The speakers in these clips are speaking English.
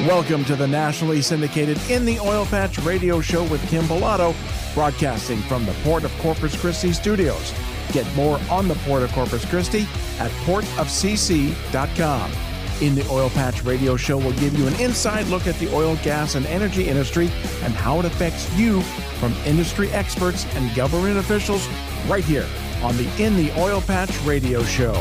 Welcome to the nationally syndicated In the Oil Patch radio show with Kim Pilato, broadcasting from the Port of Corpus Christi studios. Get more on the Port of Corpus Christi at portofcc.com. In the Oil Patch radio show will give you an inside look at the oil, gas, and energy industry and how it affects you from industry experts and government officials right here on the In the Oil Patch radio show.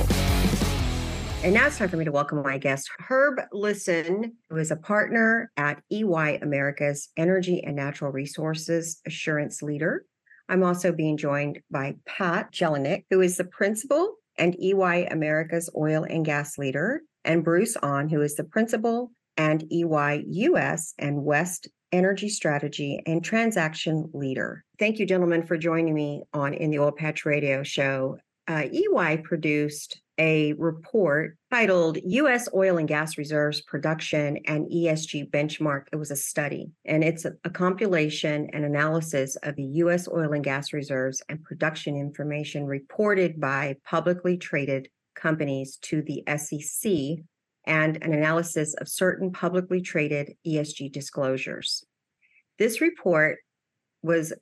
And now it's time for me to welcome my guest, Herb Listen, who is a partner at EY America's Energy and Natural Resources Assurance Leader. I'm also being joined by Pat Jelinek, who is the principal and EY America's Oil and Gas Leader, and Bruce On, who is the principal and EY US and West Energy Strategy and Transaction Leader. Thank you, gentlemen, for joining me on In the Oil Patch Radio Show. Uh, EY produced a report titled U.S. Oil and Gas Reserves Production and ESG Benchmark. It was a study, and it's a, a, compilation and analysis of the U.S. oil and gas reserves and production information reported by publicly traded companies to the SEC and an analysis of certain publicly traded ESG disclosures. This report was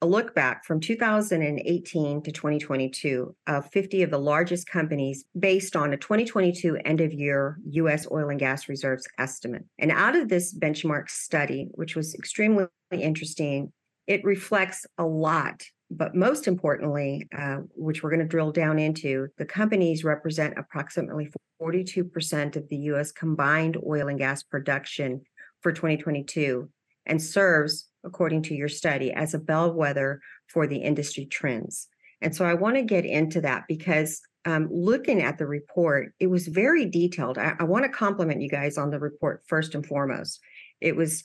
a look back from 2018 to 2022 of 50 of the largest companies based on a 2022 end of year US oil and gas reserves estimate. And out of this benchmark study, which was extremely interesting, it reflects a lot. But most importantly, uh, which we're going to drill down into, the companies represent approximately 42% of the US combined oil and gas production for 2022 and serves according to your study, as a bellwether for the industry trends. And so I want to get into that because um, looking at the report, it was very detailed. I, I want to compliment you guys on the report first and foremost. It was,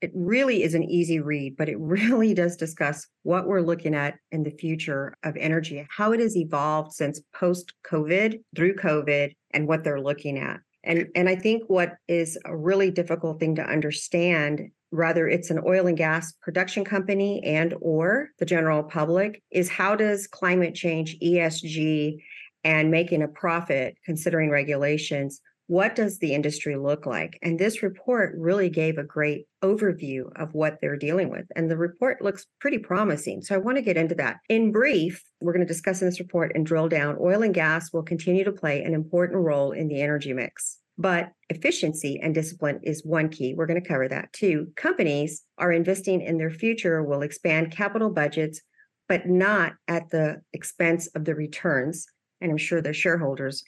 it really is an easy read, but it really does discuss what we're looking at in the future of energy, how it has evolved since post COVID through COVID, and what they're looking at. And, and I think what is a really difficult thing to understand whether it's an oil and gas production company and or the general public is how does climate change esg and making a profit considering regulations what does the industry look like? And this report really gave a great overview of what they're dealing with and the report looks pretty promising. So i want to get into that. In brief we're going to discuss in this report and drill down oil and gas will continue to play an important role in the energy mix but efficiency and discipline is one key. We're going to cover that too. Companies are investing in their future, will expand capital budgets, but not at the expense of the returns. And I'm sure the shareholders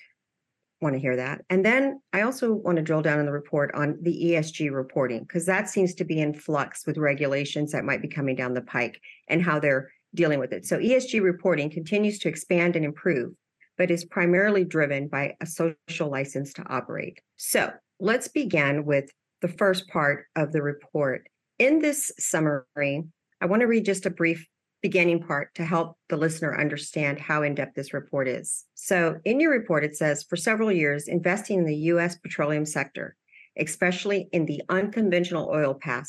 want to hear that. And then I also want to drill down in the report on the ESG reporting, because that seems to be in flux with regulations that might be coming down the pike and how they're dealing with it. So ESG reporting continues to expand and improve but is primarily driven by a social license to operate. So let's begin with the first part of the report. In this summary, I want to read just a brief beginning part to help the listener understand how in depth this report is. So, in your report, it says for several years, investing in the US petroleum sector, especially in the unconventional oil patch,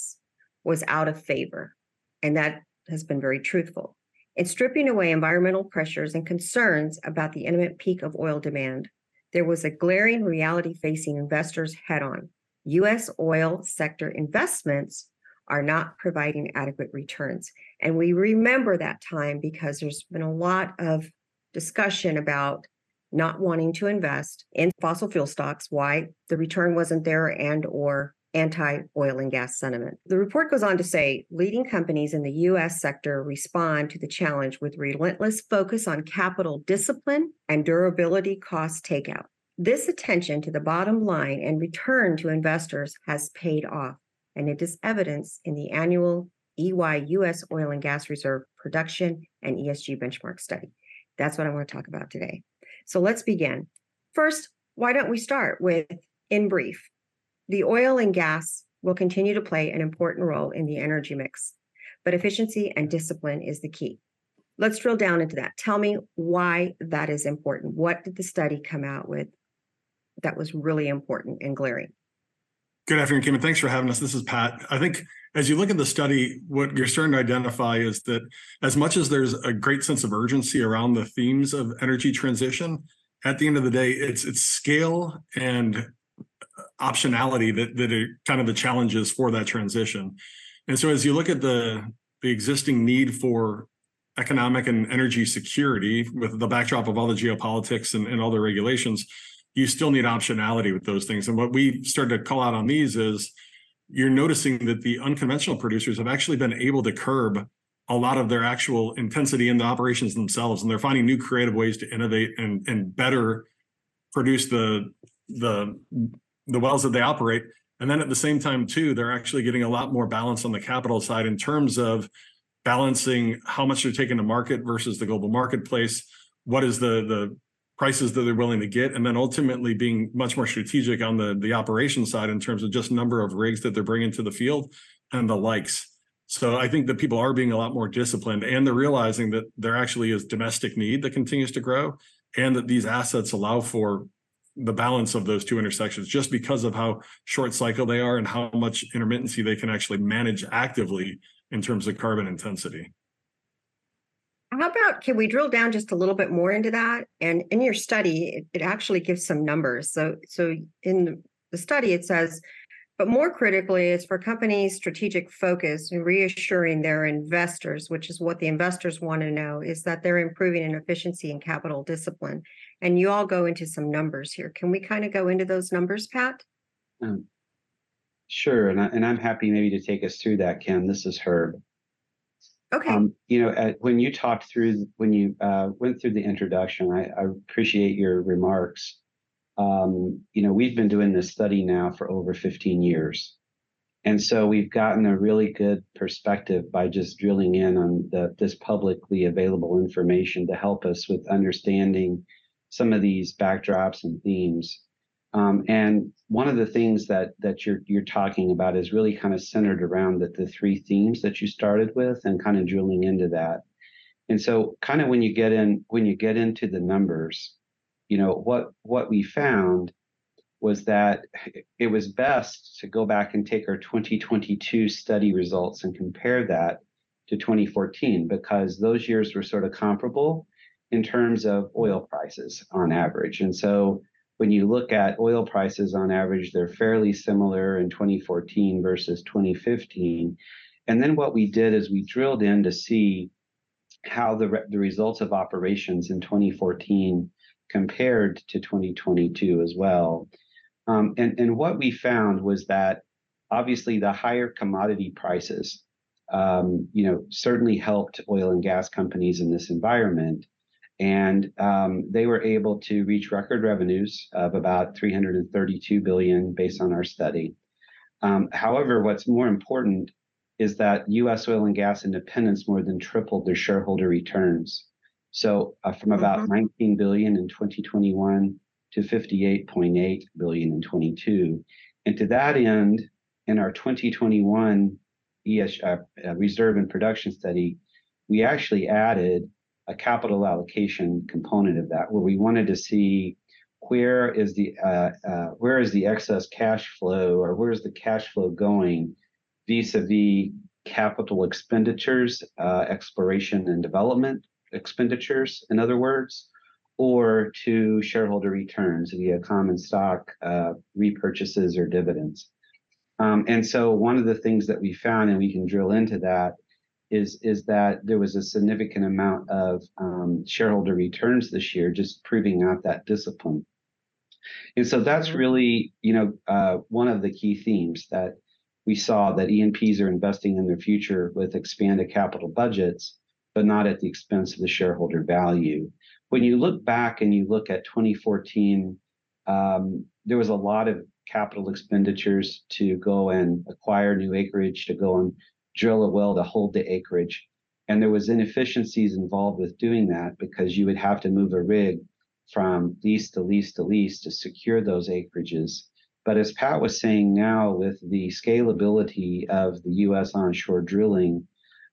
was out of favor. And that has been very truthful in stripping away environmental pressures and concerns about the imminent peak of oil demand, there was a glaring reality facing investors head on. U.S. oil sector investments are not providing adequate returns. And we remember that time because there's been a lot of discussion about not wanting to invest in fossil fuel stocks, why the return wasn't there and or anti oil and gas sentiment. The report goes on to say leading companies in the US sector respond to the challenge with relentless focus on capital discipline and durability cost takeout. This attention to the bottom line and return to investors has paid off, and it is evidence in the annual EY US Oil and Gas Reserve Production and ESG Benchmark Study. That's what I want to talk about today. So let's begin. First, why don't we start with, in brief, the oil and gas will continue to play an important role in the energy mix, but efficiency and discipline is the key. Let's drill down into that. Tell me why that is important. What did the study come out with that was really important and glaring? Good afternoon, Kim, and thanks for having us. This is Pat. I think as you look at the study, what you're starting to identify is that as much as there's a great sense of urgency around the themes of energy transition, at the end of the day, it's it's scale and optionality that that are kind of the challenges for that transition. And so as you look at the the existing need for economic and energy security with the backdrop of all the geopolitics and, and all the regulations, you still need optionality with those things. And what we started to call out on these is you're noticing that the unconventional producers have actually been able to curb a lot of their actual intensity in the operations themselves and they're finding new creative ways to innovate and and better produce the the the wells that they operate. And then at the same time too they're actually getting a lot more balance on the capital side in terms of balancing how much they're taking to market versus the global marketplace what is the the prices that they're willing to get and then ultimately being much more strategic on the the operation side in terms of just number of rigs that they're bringing to the field and the likes. So I think that people are being a lot more disciplined and they're realizing that there actually is domestic need that continues to grow and that these assets allow for the balance of those two intersections just because of how short cycle they are and how much intermittency they can actually manage actively in terms of carbon intensity. How about can we drill down just a little bit more into that? And in your study, it, it actually gives some numbers. So, so in the study, it says but more critically, it's for companies' strategic focus and reassuring their investors, which is what the investors want to know, is that they're improving in efficiency and capital discipline. And you all go into some numbers here. Can we kind of go into those numbers, Pat? Um, sure, and I, and I'm happy maybe to take us through that, Kim. This is Herb. Okay. Um, you know, uh, when you talked through when you uh, went through the introduction, I, I appreciate your remarks um, you know, we've been doing this study now for over 15 years. And so we've gotten a really good perspective by just drilling in on the, this publicly available information to help us with understanding some of these backdrops and themes. Um, and one of the things that that you're you're talking about is really kind of centered around the, the three themes that you started with and kind of drilling into that. And so kind of when you get in when you get into the numbers, you know what what we found was that it was best to go back and take our 2022 study results and compare that to 2014 because those years were sort of comparable in terms of oil prices on average. And so when you look at oil prices on average, they're fairly similar in 2014 versus 2015. And then what we did is we drilled in to see how the, the results of operations in 2014 compared to 2022 as well. Um, and, and what we found was that obviously the higher commodity prices, um, you know, certainly helped oil and gas companies in this environment. And um, they were able to reach record revenues of about 332 billion based on our study. Um, however, what's more important is that U.S. oil and gas independents more than tripled their shareholder returns. So uh, from about mm-hmm. 19 billion in 2021 to 58.8 billion in 22. And to that end, in our 2021 ES uh, uh, reserve and production study, we actually added a capital allocation component of that, where we wanted to see where is the uh, uh, where is the excess cash flow, or where is the cash flow going vis-a-vis capital expenditures, uh, exploration and development, expenditures, in other words, or to shareholder returns via common stock uh, repurchases or dividends. Um, and so one of the things that we found, and we can drill into that, is is that there was a significant amount of um, shareholder returns this year, just proving out that discipline. And so that's mm-hmm. really, you know, uh, one of the key themes that we saw that E&Ps are investing in their future with expanded capital budgets but not at the expense of the shareholder value. When you look back and you look at 2014, um, there was a lot of capital expenditures to go and acquire new acreage, to go and drill a well to hold the acreage. And there was inefficiencies involved with doing that because you would have to move a rig from lease to lease to lease to secure those acreages. But as Pat was saying now, with the scalability of the U.S. onshore drilling,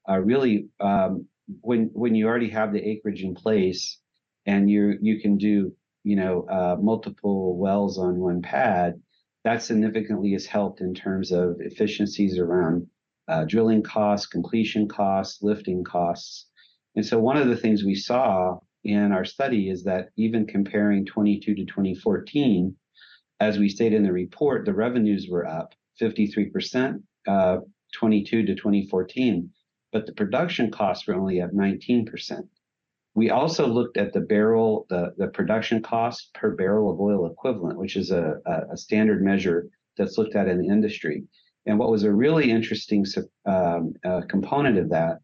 uh, really um, when when you already have the acreage in place and you you can do you know uh, multiple wells on one pad, that significantly has helped in terms of efficiencies around uh, drilling costs, completion costs, lifting costs. And so one of the things we saw in our study is that even comparing 22 to 2014, as we stated in the report, the revenues were up 53%, uh, 22 to 2014, but the production costs were only up 19%. We also looked at the barrel, the, the production cost per barrel of oil equivalent, which is a, a, standard measure that's looked at in the industry. And what was a really interesting um, uh, component of that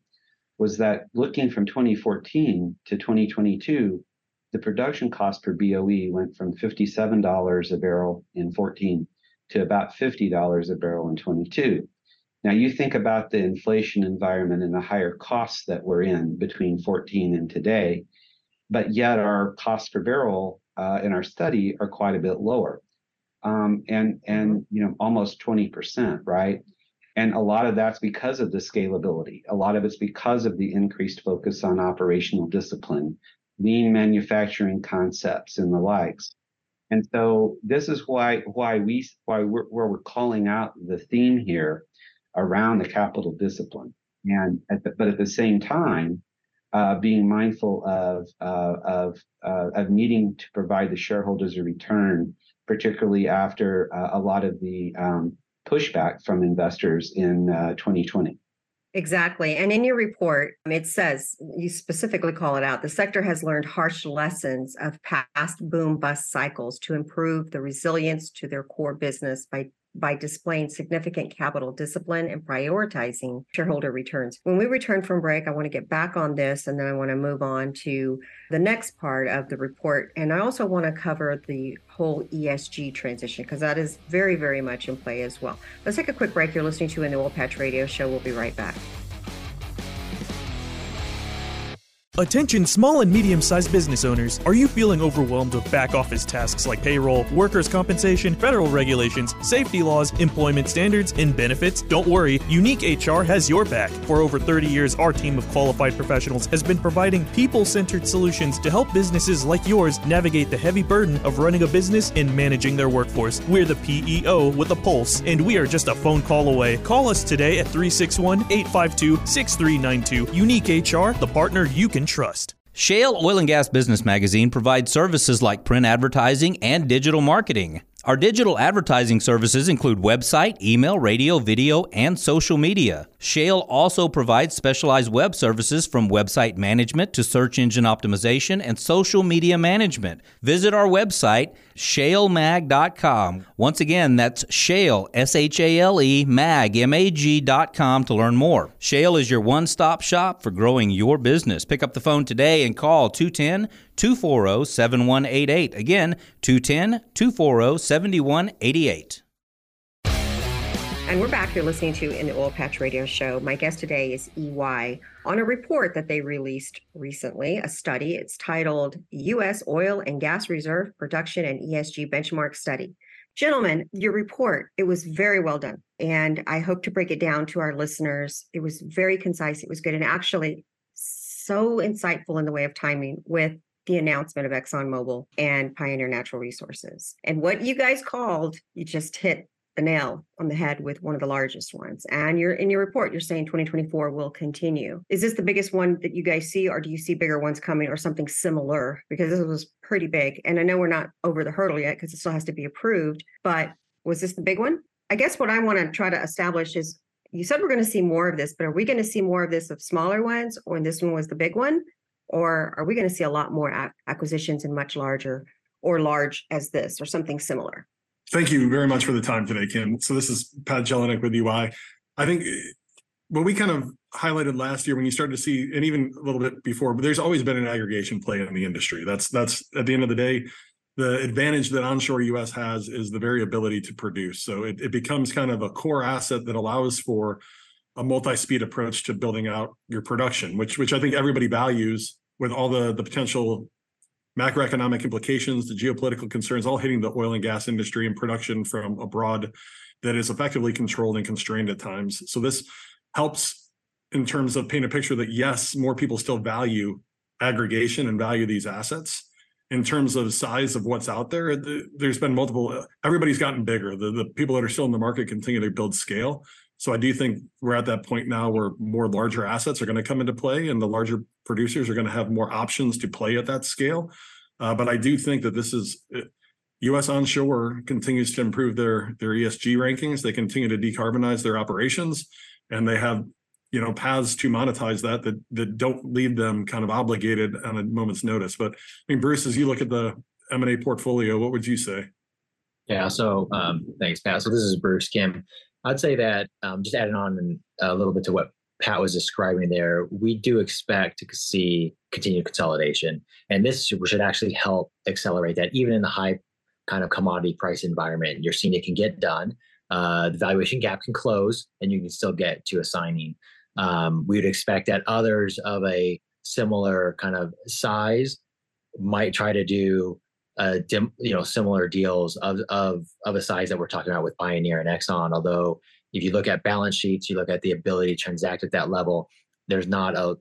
was that looking from 2014 to 2022, the production cost per BOE went from $57 a barrel in 14 to about $50 a barrel in 22. Now you think about the inflation environment and the higher costs that we're in between 14 and today, but yet our cost per barrel uh, in our study are quite a bit lower, um, and and mm-hmm. you know almost 20 percent, right? And a lot of that's because of the scalability. A lot of it's because of the increased focus on operational discipline, lean manufacturing concepts, and the likes. And so this is why why we why we're, where we're calling out the theme here around the capital discipline. And at the, but at the same time, uh, being mindful of uh, of uh, of needing to provide the shareholders a return, particularly after uh, a lot of the um, pushback from investors in 2020. Uh, exactly. And in your report, it says you specifically call it out the sector has learned harsh lessons of past boom bust cycles to improve the resilience to their core business by by displaying significant capital discipline and prioritizing shareholder returns. When we return from break, I want to get back on this and then I want to move on to the next part of the report. And I also want to cover the whole ESG transition because that is very, very much in play as well. Let's take a quick break. You're listening to in the Oil Patch Radio Show. We'll be right back. Attention small and medium sized business owners. Are you feeling overwhelmed with back office tasks like payroll, workers' compensation, federal regulations, safety laws, employment standards, and benefits? Don't worry, Unique HR has your back. For over 30 years, our team of qualified professionals has been providing people centered solutions to help businesses like yours navigate the heavy burden of running a business and managing their workforce. We're the PEO with a pulse, and we are just a phone call away. Call us today at 361 852 6392. Unique HR, the partner you can trust. Shale Oil and Gas Business Magazine provides services like print advertising and digital marketing. Our digital advertising services include website, email, radio, video, and social media. Shale also provides specialized web services from website management to search engine optimization and social media management. Visit our website, shalemag.com. Once again, that's shale, S H A L E, mag, M A G.com to learn more. Shale is your one stop shop for growing your business. Pick up the phone today and call 210 240 7188. Again, 210 240 7188. And we're back here listening to in the Oil Patch Radio Show. My guest today is EY on a report that they released recently, a study. It's titled U.S. Oil and Gas Reserve Production and ESG Benchmark Study. Gentlemen, your report, it was very well done. And I hope to break it down to our listeners. It was very concise, it was good, and actually so insightful in the way of timing with the announcement of ExxonMobil and Pioneer Natural Resources. And what you guys called, you just hit the nail on the head with one of the largest ones. And you're in your report, you're saying 2024 will continue. Is this the biggest one that you guys see, or do you see bigger ones coming or something similar? Because this was pretty big. And I know we're not over the hurdle yet because it still has to be approved, but was this the big one? I guess what I want to try to establish is you said we're going to see more of this, but are we going to see more of this of smaller ones, or this one was the big one? Or are we going to see a lot more acquisitions and much larger or large as this or something similar? Thank you very much for the time today, Kim. So this is Pat Jelinek with EY. I think eh, what we kind of highlighted last year when you started to see, and even a little bit before, but there's always been an aggregation play in the industry. That's that's at the end of the day, the advantage that onshore US has is the variability to produce. So it, it becomes kind of a core asset that allows for a multi-speed approach to building out your production, which which I think everybody values with all the the potential macroeconomic implications, the geopolitical concerns, all hitting the oil and gas industry and production from abroad that is effectively controlled and constrained at times. So this helps in terms of paint a picture that yes, more people still value aggregation and value these assets. In terms of size of what's out there, there's been multiple. Everybody's gotten bigger. The the people that are still in the market continue to build scale. So I do think we're at that point now where more larger assets are going to come into play, and the larger producers are going to have more options to play at that scale. Uh, but I do think that this is U.S. onshore continues to improve their their ESG rankings. They continue to decarbonize their operations, and they have you know paths to monetize that that that don't leave them kind of obligated on a moment's notice. But I mean, Bruce, as you look at the M and A portfolio, what would you say? Yeah. So um, thanks, Pat. So this is Bruce Kim. I'd say that um, just adding on a little bit to what Pat was describing there, we do expect to see continued consolidation, and this should actually help accelerate that, even in the high kind of commodity price environment. You're seeing it can get done. Uh, the valuation gap can close, and you can still get to a signing. Um, we would expect that others of a similar kind of size might try to do uh, dim, you know similar deals of of of a size that we're talking about with Pioneer and Exxon. Although if you look at balance sheets, you look at the ability to transact at that level, there's not a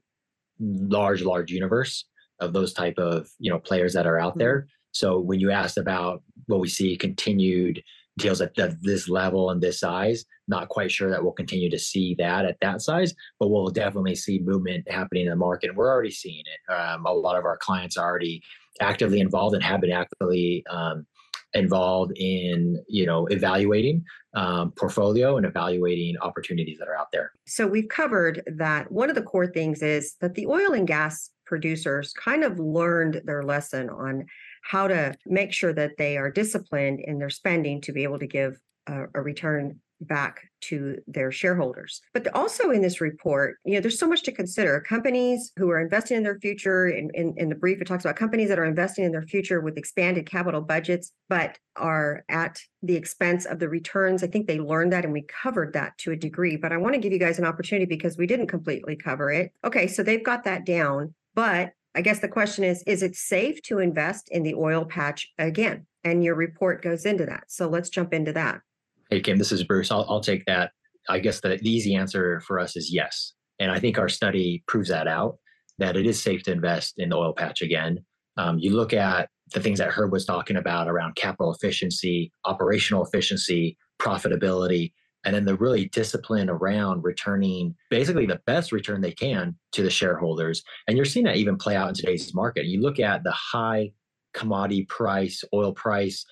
large large universe of those type of you know players that are out mm-hmm. there. So when you asked about what we see continued deals at, at this level and this size, not quite sure that we'll continue to see that at that size, but we'll definitely see movement happening in the market. We're already seeing it. Um, a lot of our clients are already actively involved and have been actively um, involved in you know evaluating um, portfolio and evaluating opportunities that are out there. So we've covered that. One of the core things is that the oil and gas producers kind of learned their lesson on how to make sure that they are disciplined in their spending to be able to give a, a return back to their shareholders. But also in this report, you know, there's so much to consider. Companies who are investing in their future, in, in, in, the brief, it talks about companies that are investing in their future with expanded capital budgets, but are at the expense of the returns. I think they learned that and we covered that to a degree, but I want to give you guys an opportunity because we didn't completely cover it. Okay, so they've got that down, but I guess the question is is it safe to invest in the oil patch again? And your report goes into that. So let's jump into that. Hey, Kim, this is Bruce. I'll, I'll take that. I guess the, the easy answer for us is yes. And I think our study proves that out that it is safe to invest in the oil patch again. Um, you look at the things that Herb was talking about around capital efficiency, operational efficiency, profitability, and then the really discipline around returning basically the best return they can to the shareholders. And you're seeing that even play out in today's market. You look at the high commodity price, oil price,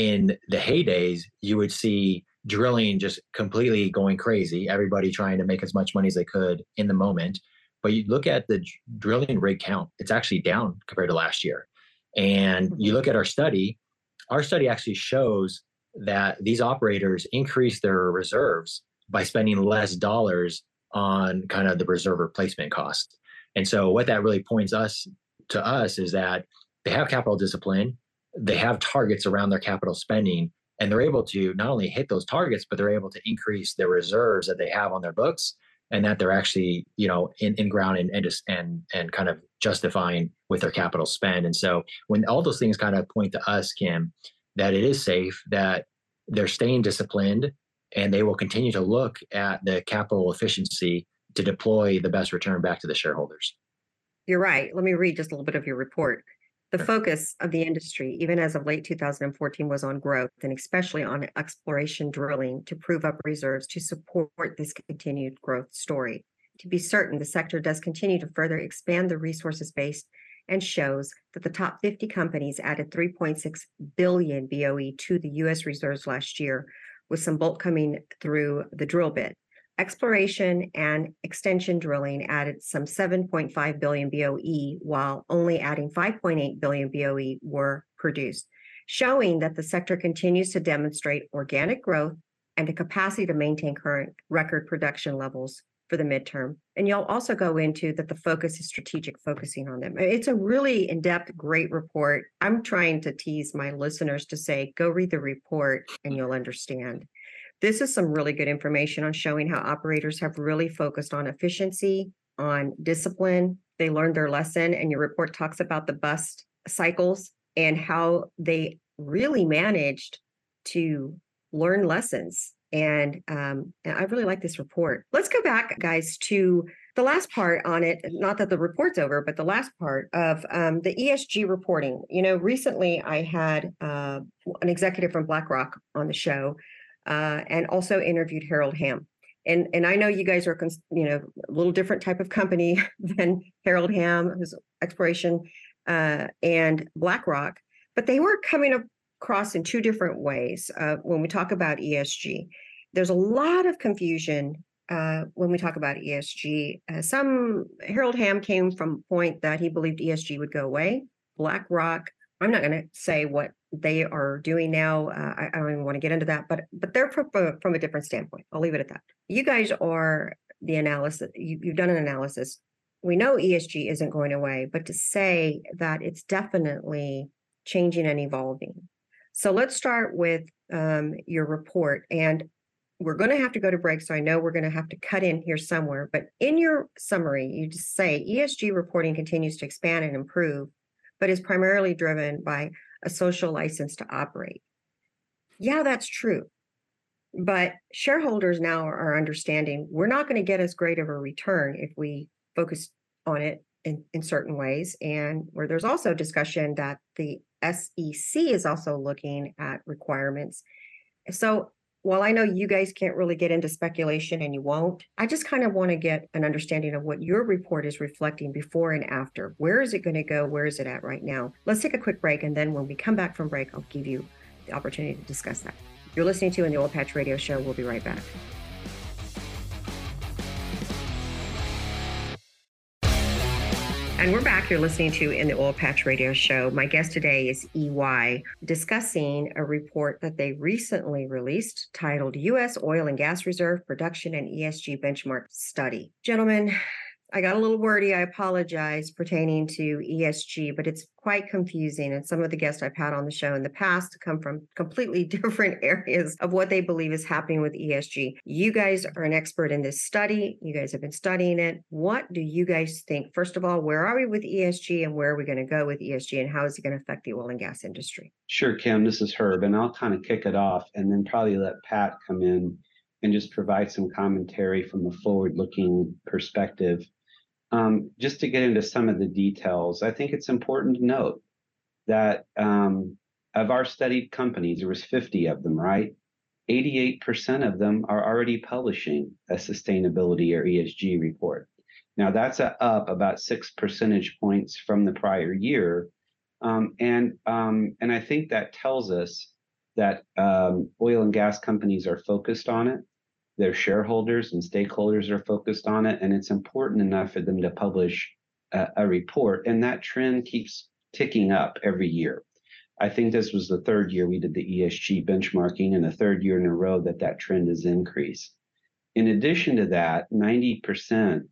in the heydays, you would see drilling just completely going crazy, everybody trying to make as much money as they could in the moment. But you look at the drilling rig count, it's actually down compared to last year. And mm-hmm. you look at our study, our study actually shows that these operators increase their reserves by spending less dollars on kind of the reserve replacement cost. And so what that really points us to us is that they have capital discipline, they have targets around their capital spending and they're able to not only hit those targets but they're able to increase their reserves that they have on their books and that they're actually you know in, in ground and and just and and kind of justifying with their capital spend. And so when all those things kind of point to us kim that it is safe that they're staying disciplined and they will continue to look at the capital efficiency to deploy the best return back to the shareholders. You're right. Let me read just a little bit of your report the focus of the industry, even as of late 2014, was on growth and especially on exploration drilling to prove up reserves to support this continued growth story. To be certain, the sector does continue to further expand the resources base and shows that the top 50 companies added 3.6 billion BOE to the US reserves last year, with some bulk coming through the drill bit. Exploration and extension drilling added some 7.5 billion BOE, while only adding 5.8 billion BOE were produced, showing that the sector continues to demonstrate organic growth and a capacity to maintain current record production levels for the midterm. And you'll also go into that the focus is strategic focusing on them. It's a really in depth, great report. I'm trying to tease my listeners to say, go read the report and you'll understand. This is some really good information on showing how operators have really focused on efficiency, on discipline. They learned their lesson, and your report talks about the bust cycles and how they really managed to learn lessons. And um, I really like this report. Let's go back, guys, to the last part on it. Not that the report's over, but the last part of um, the ESG reporting. You know, recently I had uh, an executive from BlackRock on the show uh, and also interviewed Harold Hamm. And, and I know you guys are, you know, a little different type of company than Harold Hamm, who's exploration uh, and BlackRock, but they were coming up cross in two different ways uh, when we talk about ESG. There's a lot of confusion uh, when we talk about ESG. Uh, some Harold Hamm came from a point that he believed ESG would go away. BlackRock, I'm not going to say what they are doing now. Uh, I, I, don't even want to get into that, but but they're from, from a different standpoint. I'll leave it at that. You guys are the analysis. You, you've done an analysis. We know ESG isn't going away, but to say that it's definitely changing and evolving. So let's start with um, your report. And we're going to have to go to break. So I know we're going to have to cut in here somewhere. But in your summary, you just say ESG reporting continues to expand and improve, but is primarily driven by a social license to operate. Yeah, that's true. But shareholders now are understanding we're not going to get as great of a return if we focus on it in, in certain ways. And where there's also discussion that the SEC is also looking at requirements. So while I know you guys can't really get into speculation and you won't, I just kind of want to get an understanding of what your report is reflecting before and after. Where is it going to go? Where is it at right now? Let's take a quick break. And then when we come back from break, I'll give you the opportunity to discuss that. You're listening to in the Oil Patch Radio Show. We'll be right back. And we're back. You're listening to In the Oil Patch Radio Show. My guest today is EY discussing a report that they recently released titled U.S. Oil and Gas Reserve Production and ESG Benchmark Study. Gentlemen, I got a little wordy. I apologize pertaining to ESG, but it's quite confusing. And some of the guests I've had on the show in the past come from completely different areas of what they believe is happening with ESG. You guys are an expert in this study. You guys have been studying it. What do you guys think? First of all, where are we with ESG and where are we going to go with ESG and how is it going to affect the oil and gas industry? Sure, Kim. This is Herb, and I'll kind of kick it off and then probably let Pat come in and just provide some commentary from a forward looking perspective um, just to get into some of the details, I think it's important to note that um, of our studied companies, there was 50 of them, right? 88% of them are already publishing a sustainability or ESG report. Now that's up about six percentage points from the prior year, um, and um, and I think that tells us that um, oil and gas companies are focused on it their shareholders and stakeholders are focused on it, and it's important enough for them to publish a, a report. And that trend keeps ticking up every year. I think this was the third year we did the ESG benchmarking, and the third year in a row that that trend has increased. In addition to that, 90%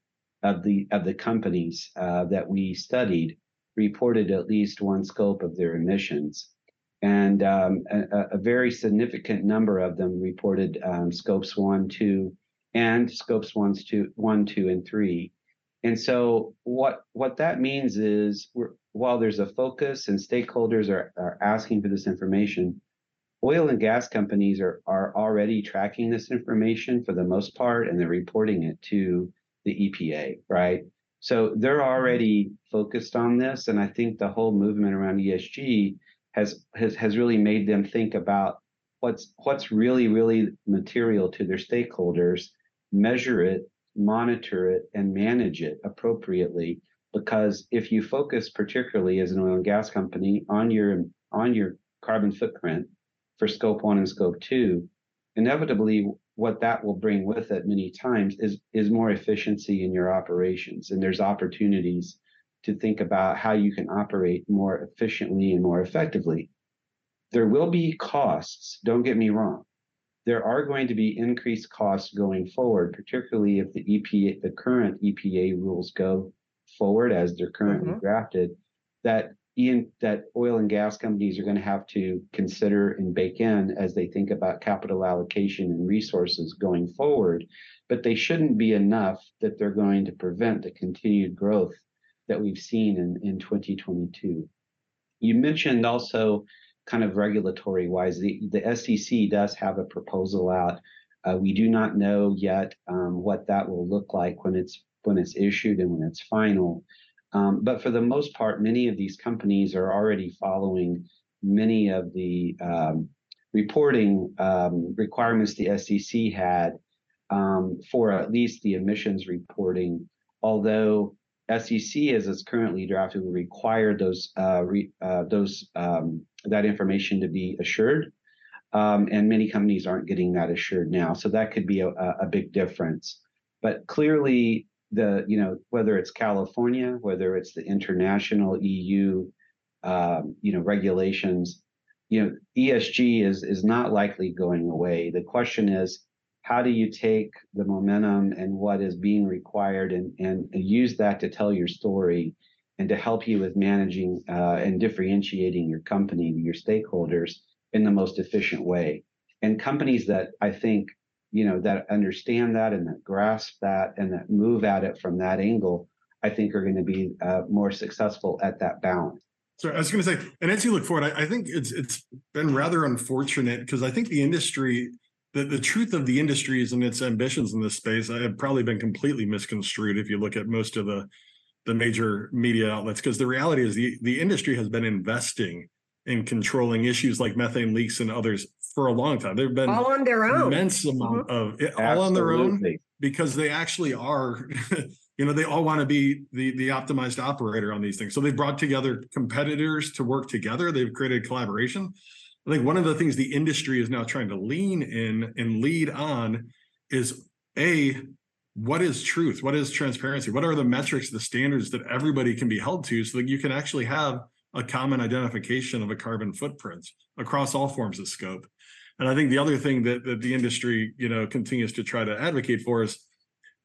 of the of the companies uh, that we studied reported at least one scope of their emissions and um, a, a, very significant number of them reported um, scopes one, two, and scopes ones, two, one, two, and three. And so what what that means is, while there's a focus and stakeholders are, are asking for this information, oil and gas companies are are already tracking this information for the most part, and they're reporting it to the EPA, right? So they're already focused on this, and I think the whole movement around ESG has has has really made them think about what's what's really really material to their stakeholders, measure it, monitor it, and manage it appropriately. Because if you focus particularly as an oil and gas company on your on your carbon footprint for scope one and scope two, inevitably what that will bring with it many times is is more efficiency in your operations and there's opportunities to think about how you can operate more efficiently and more effectively. There will be costs, don't get me wrong. There are going to be increased costs going forward, particularly if the EPA, the current EPA rules go forward as they're currently mm-hmm. drafted, that Ian, that oil and gas companies are going to have to consider and bake in as they think about capital allocation and resources going forward. But they shouldn't be enough that they're going to prevent the continued growth that we've seen in, in 2022. You mentioned also kind of regulatory wise, the, the SEC does have a proposal out. Uh, we do not know yet um, what that will look like when it's when it's issued and when it's final. Um, but for the most part, many of these companies are already following many of the um, reporting um, requirements the SEC had um, for at least the emissions reporting. Although SEC, as it's currently drafted, will require those uh, re, uh, those um, that information to be assured, um, and many companies aren't getting that assured now. So that could be a, a big difference. But clearly, the you know whether it's California, whether it's the international EU, um, you know regulations, you know ESG is is not likely going away. The question is how do you take the momentum and what is being required and, and use that to tell your story and to help you with managing uh, and differentiating your company your stakeholders in the most efficient way? And companies that i think you know that understand that and that grasp that and that move at it from that angle i think are going to be uh, more successful at that balance. So I was going to say, and as you look forward, I, I think it's it's been rather unfortunate because I think the industry the, the truth of the industries and its ambitions in this space. Have probably been completely misconstrued if you look at most of the the major media outlets because the reality is the the industry has been investing in controlling issues like methane leaks and others for a long time. They've been all on their own. immense amount mm-hmm. of all on their own because they actually are you know they all want to be the the optimized operator on these things. So they've brought together competitors to work together. They've created collaboration I think one of the things the industry is now trying to lean in and lead on is a what is truth? What is transparency? What are the metrics, the standards that everybody can be held to so that you can actually have a common identification of a carbon footprint across all forms of scope? And I think the other thing that, that the industry, you know, continues to try to advocate for is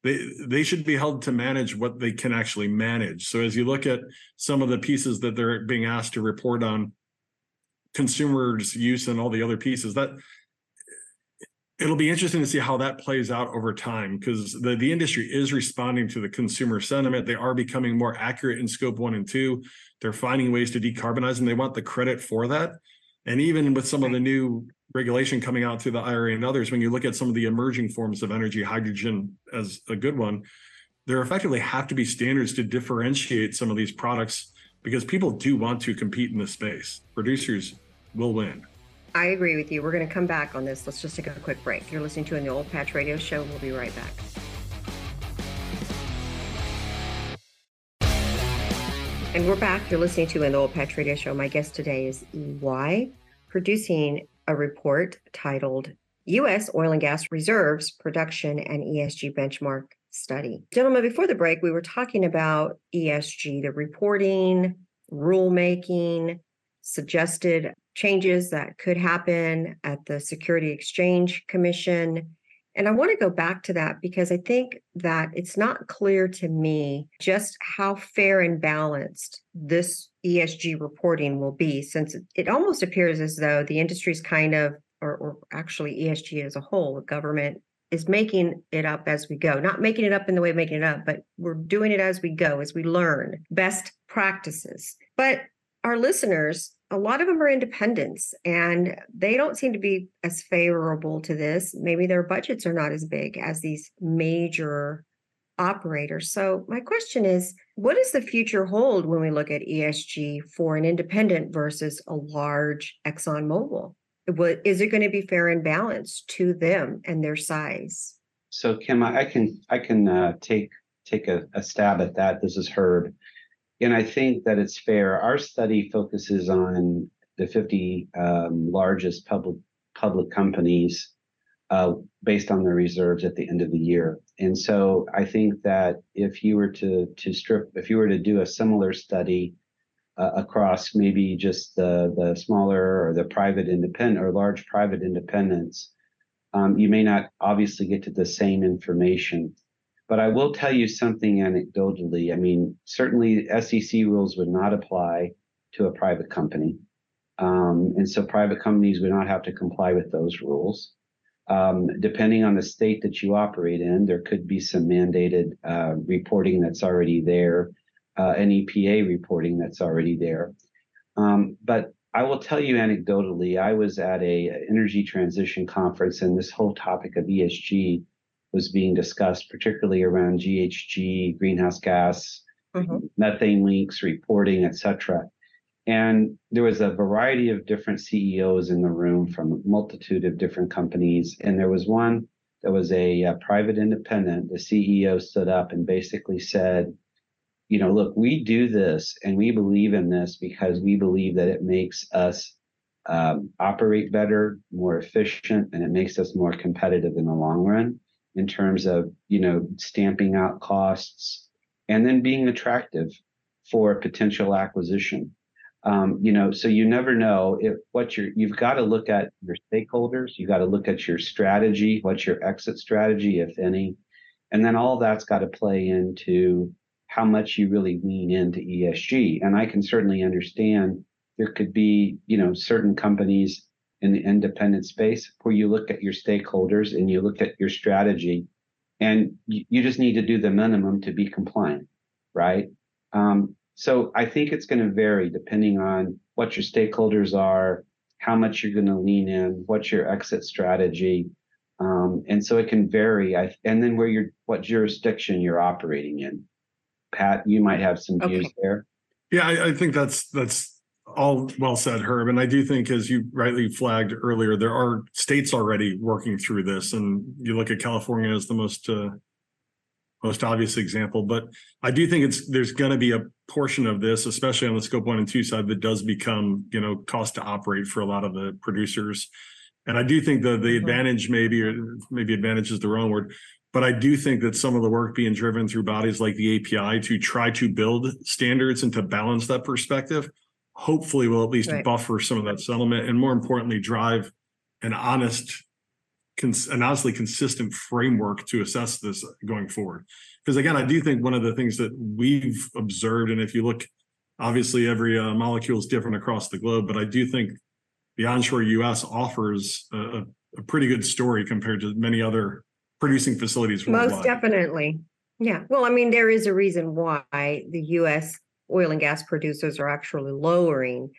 they they should be held to manage what they can actually manage. So as you look at some of the pieces that they're being asked to report on consumers use and all the other pieces that it'll be interesting to see how that plays out over time because the, the industry is responding to the consumer sentiment. They are becoming more accurate in scope one and two. They're finding ways to decarbonize and they want the credit for that. And even with some of the new regulation coming out through the ira and others when you look at some of the emerging forms of energy hydrogen as a good one there effectively have to be standards to differentiate some of these products because people do want to compete in this space. Producers will win. I agree with you. We're going to come back on this. Let's just take a quick break. You're listening to in the Oil Patch Radio Show. We'll be right back. And we're back. You're listening to in the Oil Patch Radio Show. My guest today is EY, producing a report titled U.S. Oil and Gas Reserves Production and ESG Benchmark Study. Gentlemen, before the break, we were talking about ESG, the reporting, rulemaking, suggested changes that could happen at the Security Exchange Commission. And I want to go back to that because I think that it's not clear to me just how fair and balanced this ESG reporting will be, since it almost appears as though the industry's kind of, or, or actually ESG as a whole, the government is making it up as we go. Not making it up in the way of making it up, but we're doing it as we go, as we learn best practices. But our listeners, a lot of them are independents and they don't seem to be as favorable to this. Maybe their budgets are not as big as these major operators. So, my question is what does the future hold when we look at ESG for an independent versus a large ExxonMobil? Is it going to be fair and balanced to them and their size? So, Kim, I can I can uh, take take a, a stab at that. This is Herb and I think that it's fair. Our study focuses on the 50 um, largest public public companies uh, based on their reserves at the end of the year. And so I think that if you were to to strip, if you were to do a similar study uh, across maybe just the the smaller or the private independent or large private independents, um, you may not obviously get to the same information. But I will tell you something anecdotally. I mean, certainly SEC rules would not apply to a private company. Um, and so private companies would not have to comply with those rules. Um, depending on the state that you operate in, there could be some mandated uh, reporting that's already there, uh, an EPA reporting that's already there. Um, but I will tell you anecdotally, I was at a energy transition conference, and this whole topic of ESG was being discussed, particularly around GHG, greenhouse gas, mm-hmm. methane leaks, reporting, etc. And there was a variety of different CEOs in the room from a multitude of different companies. And there was one that was a, a private independent. The CEO stood up and basically said, you know, look, we do this and we believe in this because we believe that it makes us um, operate better, more efficient, and it makes us more competitive in the long run in terms of, you know, stamping out costs and then being attractive for potential acquisition. Um, you know, so you never know if what you're, you've got to look at your stakeholders, you got to look at your strategy, what's your exit strategy, if any. And then all that's got to play into how much you really lean into ESG. And I can certainly understand there could be, you know, certain companies in the independent space where you look at your stakeholders and you look at your strategy and you, you just need to do the minimum to be compliant, right? Um, so I think it's going to vary depending on what your stakeholders are, how much you're going to lean in, what's your exit strategy. Um, and so it can vary. I, and then where you're, what jurisdiction you're operating in. Pat, you might have some views okay. there. Yeah, I, I, think that's that's all well said, Herb. And I do think, as you rightly flagged earlier, there are states already working through this, and you look at California as the most uh, most obvious example. But I do think it's there's going to be a portion of this, especially on the scope one and two side, that does become you know cost to operate for a lot of the producers. And I do think the the mm-hmm. advantage maybe or maybe advantage is the wrong word, but I do think that some of the work being driven through bodies like the API to try to build standards and to balance that perspective, hopefully will at least right. buffer some of that settlement and more importantly drive an honest cons- an honestly consistent framework to assess this going forward. Because again, I do think one of the things that we've observed, and if you look, obviously every uh, molecule is different across the globe, but I do think the onshore U.S. offers a, a pretty good story compared to many other producing facilities. Worldwide. Most definitely. Yeah. Well, I mean, there is a reason why the U.S. oil and gas producers are actually lowering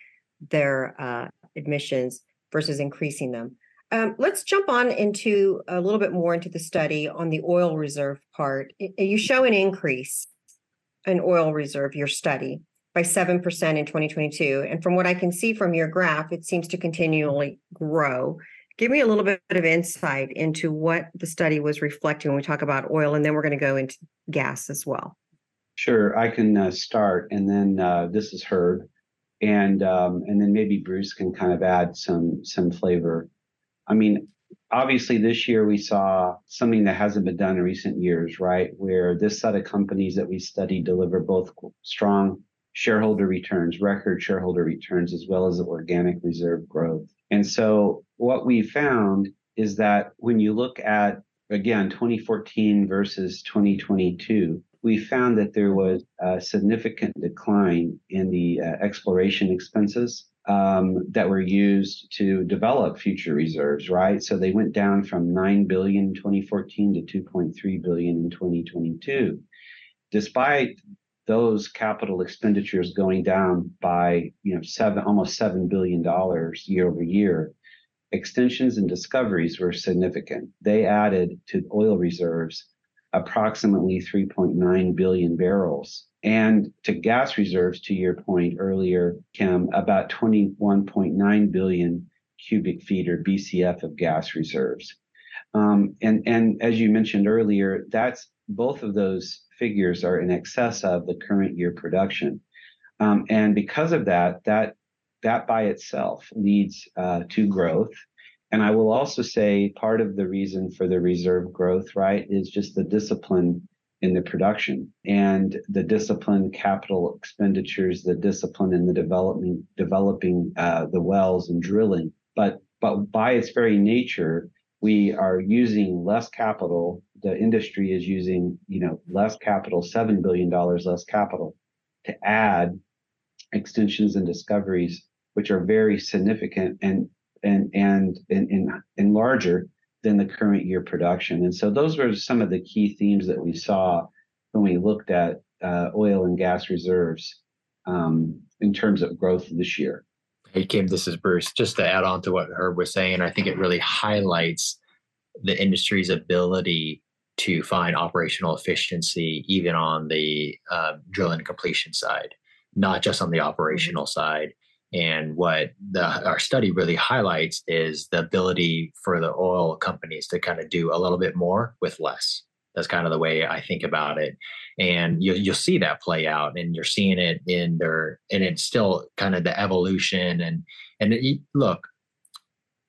their uh, emissions versus increasing them. Um, let's jump on into a little bit more into the study on the oil reserve part. You show an increase in oil reserve, your study, by 7% in 2022. And from what I can see from your graph, it seems to continually grow. Give me a little bit of insight into what the study was reflecting when we talk about oil, and then we're going to go into gas as well. Sure, I can uh, start, and then uh, this is Herb, and um, and then maybe Bruce can kind of add some some flavor. I mean, obviously this year we saw something that hasn't been done in recent years, right? Where this set of companies that we studied deliver both strong shareholder returns, record shareholder returns, as well as organic reserve growth. And so what we found is that when you look at, again, 2014 versus 2022, we found that there was a significant decline in the uh, exploration expenses um, that were used to develop future reserves, right? So they went down from 9 billion in 2014 to 2.3 billion in 2022. Despite those capital expenditures going down by, you know, seven almost seven billion dollars year over year, extensions and discoveries were significant. They added to oil reserves approximately 3.9 billion barrels and to gas reserves, to your point earlier, Kim, about 21.9 billion cubic feet or BCF of gas reserves. Um, and, and as you mentioned earlier, that's both of those figures are in excess of the current year production. Um, and because of that, that that by itself leads uh, to growth. And I will also say part of the reason for the reserve growth, right, is just the discipline in the production and the discipline capital expenditures the discipline in the development developing uh, the wells and drilling. But but by its very nature we are using less capital. The industry is using you know less capital 7 billion dollars less capital to add extensions and discoveries which are very significant and and and and, and, and larger than the current year production. And so those were some of the key themes that we saw when we looked at uh, oil and gas reserves um, in terms of growth this year. Hey, Kim, this is Bruce. Just to add on to what Herb was saying, I think it really highlights the industry's ability to find operational efficiency even on the uh, drill and completion side, not just on the operational mm-hmm. side. And what the, our study really highlights is the ability for the oil companies to kind of do a little bit more with less. That's kind of the way I think about it, and you, you'll see that play out, and you're seeing it in their, and it's still kind of the evolution, and and it, look,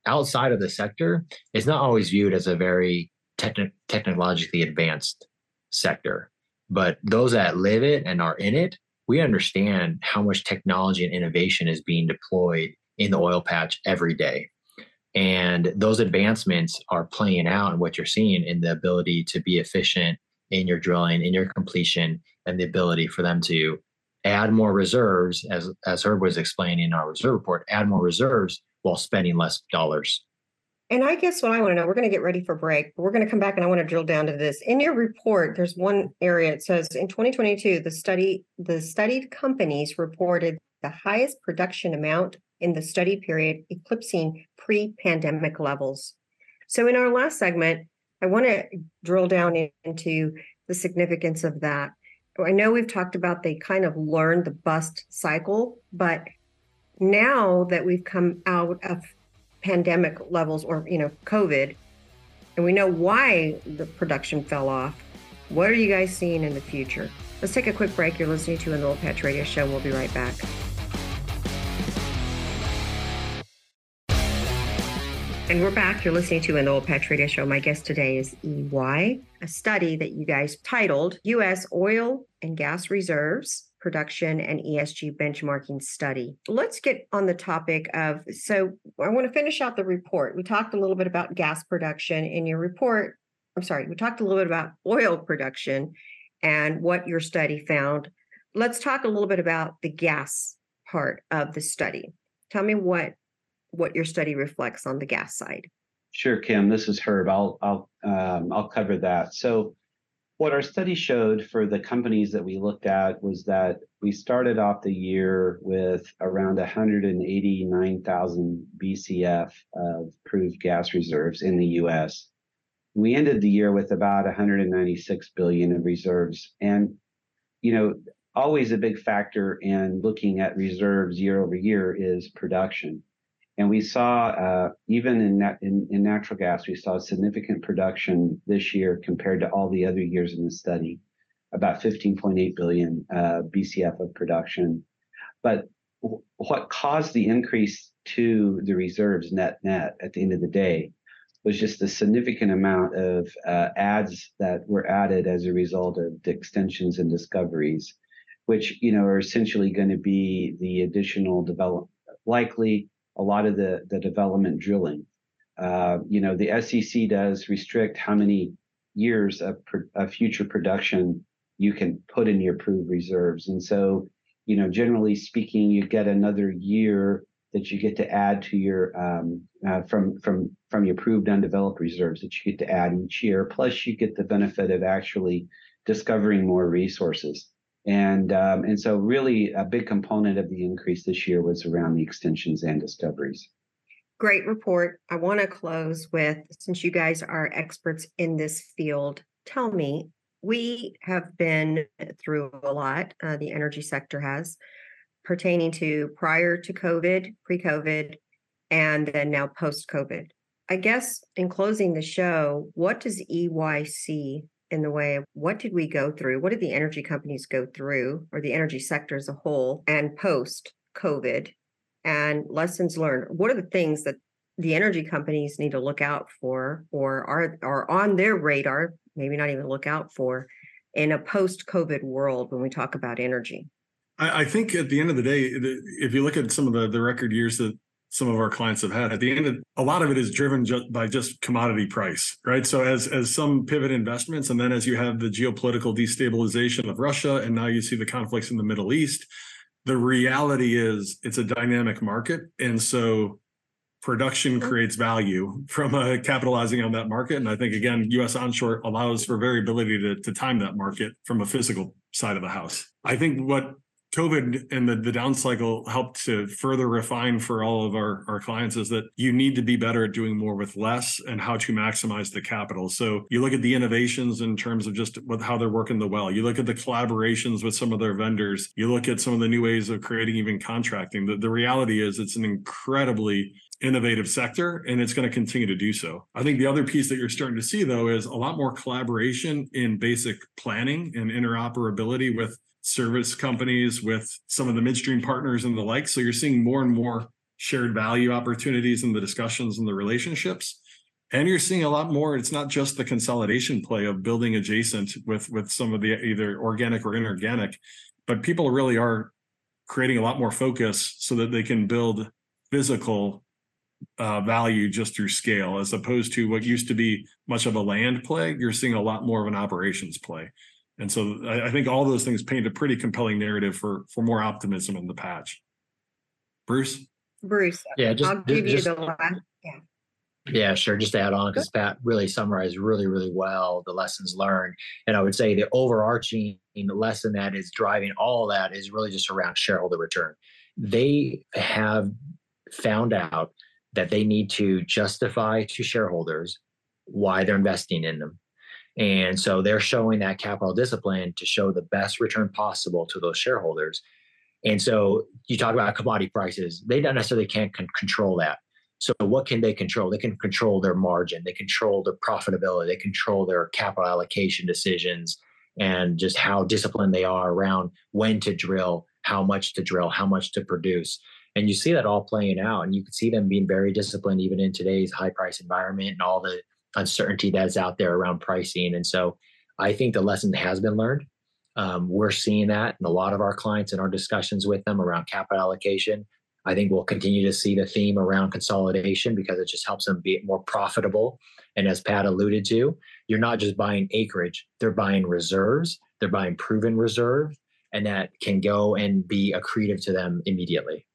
outside of the sector, it's not always viewed as a very techni- technologically advanced sector, but those that live it and are in it, we understand how much technology and innovation is being deployed in the oil patch every day. And those advancements are playing out in what you're seeing in the ability to be efficient in your drilling, in your completion, and the ability for them to add more reserves, as as Herb was explaining in our reserve report, add more reserves while spending less dollars. And I guess what I want to know, we're going to get ready for break. But we're going to come back and I want to drill down to this. In your report, there's one area it says in 2022, the study, the studied companies reported the highest production amount in the study period, eclipsing pre-pandemic levels. So in our last segment, I want to drill down into the significance of that. I know we've talked about they kind of learned the bust cycle, but now that we've come out of pandemic levels or you know covid and we know why the production fell off what are you guys seeing in the future let's take a quick break you're listening to an Oil patch radio show we'll be right back And we're back. You're listening to an Oil Patch Radio Show. My guest today is EY, a study that you guys titled U.S. Oil and Gas Reserves production and ESG benchmarking study. Let's get on the topic of so I want to finish out the report. We talked a little bit about gas production in your report. I'm sorry, we talked a little bit about oil production and what your study found. Let's talk a little bit about the gas part of the study. Tell me what what your study reflects on the gas side. Sure, Kim. This is Herb. I'll I'll um, I'll cover that. So what our study showed for the companies that we looked at was that we started off the year with around 189,000 BCF of proved gas reserves in the US. We ended the year with about 196 billion of reserves. And, you know, always a big factor in looking at reserves year over year is production. And we saw, uh, even in, nat- in, in natural gas, we saw significant production this year compared to all the other years in the study, about 15.8 billion uh, BCF of production. But w- what caused the increase to the reserves net net at the end of the day was just a significant amount of uh, adds that were added as a result of the extensions and discoveries, which you know are essentially going to be the additional develop likely a lot of the, the development drilling. Uh, you know, the SEC does restrict how many years of, of future production you can put in your proved reserves. And so, you know, generally speaking, you get another year that you get to add to your um, uh, from from from your proved undeveloped reserves that you get to add each year. Plus, you get the benefit of actually discovering more resources. And um, and so really a big component of the increase this year was around the extensions and discoveries. Great report. I want to close with since you guys are experts in this field, tell me we have been through a lot, uh, the energy sector has, pertaining to prior to COVID, pre COVID, and then now post COVID. I guess in closing the show, what does EY see in the way of what did we go through? What did the energy companies go through, or the energy sector as a whole, and post COVID, and lessons learned? What are the things that the energy companies need to look out for, or are are on their radar? Maybe not even look out for in a post COVID world when we talk about energy. I, I think at the end of the day, if you look at some of the the record years that some of our clients have had. At the end of a lot of it is driven just by just commodity price right? So as as some pivot investments and then as you have the geopolitical destabilization of russia and now you see the conflicts in the middle east the reality is it's a dynamic market. And so production mm-hmm. creates value from uh, capitalizing on that market. And i think again us onshore allows for variability to, to time that market from a physical side of the house. I think what COVID and the, the down cycle helped to further refine for all of our, our clients is that you need to be better at doing more with less and how to maximize the capital. So you look at the innovations in terms of just how they're working the well. You look at the collaborations with some of their vendors. You look at some of the new ways of creating even contracting. The, the reality is it's an incredibly innovative sector and it's going to continue to do so. I think the other piece that you're starting to see though is a lot more collaboration in basic planning and interoperability with service companies, with some of the midstream partners and the like. So you're seeing more and more shared value opportunities in the discussions and the relationships. And you're seeing a lot more. It's not just the consolidation play of building adjacent with with some of the either organic or inorganic, but people really are creating a lot more focus so that they can build physical uh, value just through scale, as opposed to what used to be much of a land play. You're seeing a lot more of an operations play. And so I, I, think all those things paint a pretty compelling narrative for for more optimism in the patch. Bruce? Bruce. Yeah, just, I'll give just, you the last. Yeah. Yeah, sure. Just to add on, because Pat really summarized really, really well the lessons learned. And I would say the overarching lesson that is driving all that is really just around shareholder return. They have found out that they need to justify to shareholders why they're investing in them. And so they're showing that capital discipline to show the best return possible to those shareholders. And so you talk about commodity prices, they don't necessarily can't con- control that. So what can they control? They can control their margin, they control their profitability, they control their capital allocation decisions and just how disciplined they are around when to drill, how much to drill, how much to produce. And you see that all playing out and you can see them being very disciplined even in today's high price environment and all the uncertainty that's out there around pricing. And so I think the lesson has been learned. Um, we're seeing that in a lot of our clients and our discussions with them around capital allocation. I think we'll continue to see the theme around consolidation because it just helps them be more profitable. And as Pat alluded to, you're not just buying acreage, they're buying reserves, they're buying proven reserve, and that can go and be accretive to them immediately.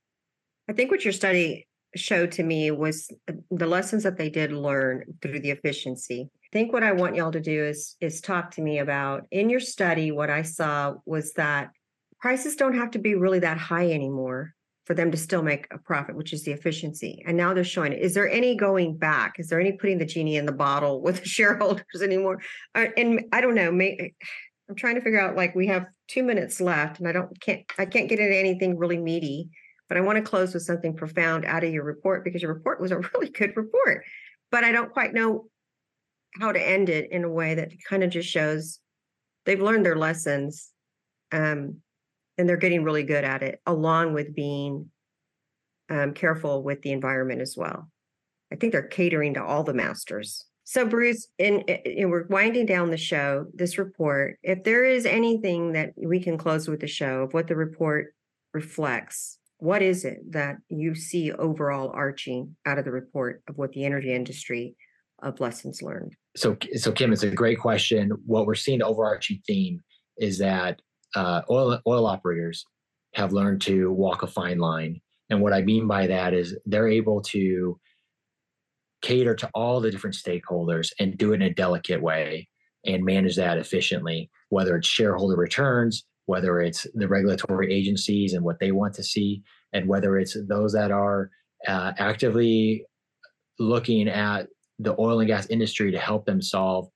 I think what your study showed to me was the lessons that they did learn through the efficiency. I think what I want y'all to do is is talk to me about in your study what I saw was that prices don't have to be really that high anymore for them to still make a profit, which is the efficiency. And now they're showing. Is there any going back? Is there any putting the genie in the bottle with the shareholders anymore? Uh, and I don't know. I'm trying to figure out like we have two minutes left, and I don't can't I can't get into anything really meaty. But I want to close with something profound out of your report because your report was a really good report. But I don't quite know how to end it in a way that kind of just shows they've learned their lessons um, and they're getting really good at it, along with being um, careful with the environment as well. I think they're catering to all the masters. So, Bruce, in, we're winding down the show, this report. If there is anything that we can close with the show of what the report reflects, what is it that you see overall arching out of the report of what the energy industry of lessons learned? So, so Kim, it's a great question. What we're seeing, the overarching theme is that uh, oil oil operators have learned to walk a fine line, and what I mean by that is they're able to cater to all the different stakeholders and do it in a delicate way and manage that efficiently, whether it's shareholder returns, whether it's the regulatory agencies and what they want to see, and whether it's those that are uh, actively looking at the oil and gas industry to help them solve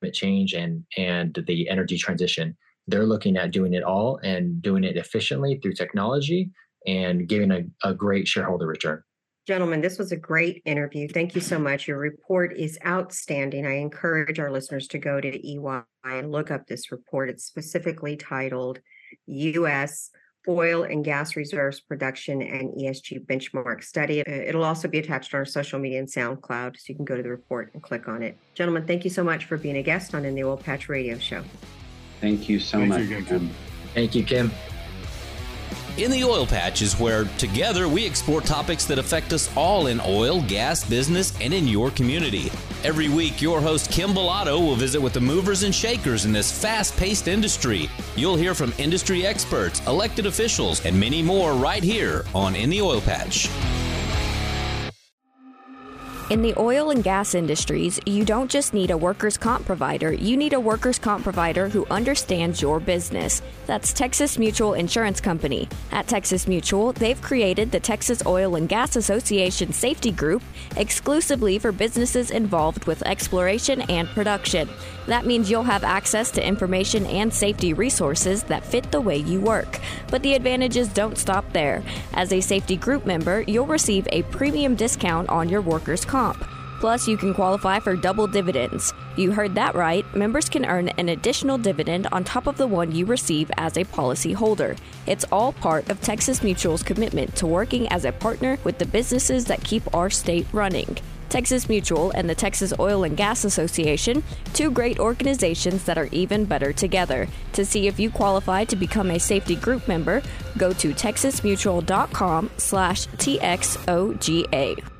climate change and and the energy transition. They're looking at doing it all and doing it efficiently through technology and giving a, a great shareholder return. Gentlemen, this was a great interview. Thank you so much. Your report is outstanding. I encourage our listeners to go to EY and look up this report. It's specifically titled U.S. Oil and Gas Reserves Production and ESG Benchmark Study. Uh, it'll also be attached on our social media and SoundCloud, so you can go to the report and click on it. Gentlemen, thank you so much for being a guest on In the Oil Patch Radio Show. Thank you so thank much. You, Kim. Thank you, Kim. In the Oil Patch is where together we explore topics that affect us all in oil, gas, business, and in your community. Every week, your host Kim Bolado will visit with the movers and shakers in this fast paced industry. You'll hear from industry experts, elected officials, and many more right here on In the Oil Patch. In the oil and gas industries, you don't just need a workers' comp provider, you need a workers' comp provider who understands your business. That's Texas Mutual Insurance Company. At Texas Mutual, they've created the Texas Oil and Gas Association Safety Group exclusively for businesses involved with exploration and production. That means you'll have access to information and safety resources that fit the way you work. But the advantages don't stop there. As a safety group member, you'll receive a premium discount on your workers' comp comp. Plus, you can qualify for double dividends. You heard that right. Members can earn an additional dividend on top of the one you receive as a policy holder. It's all part of Texas Mutual's commitment to working as a partner with the businesses that keep our state running. Texas Mutual and the Texas Oil and Gas Association, two great organizations that are even better together. To see if you qualify to become a safety group member, go to texasmutual.com slash TXOGA.